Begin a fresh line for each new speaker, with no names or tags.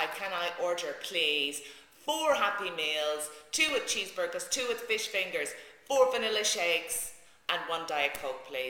Hi, can I order, please, four Happy Meals, two with cheeseburgers, two with fish fingers, four vanilla shakes, and one Diet Coke, please?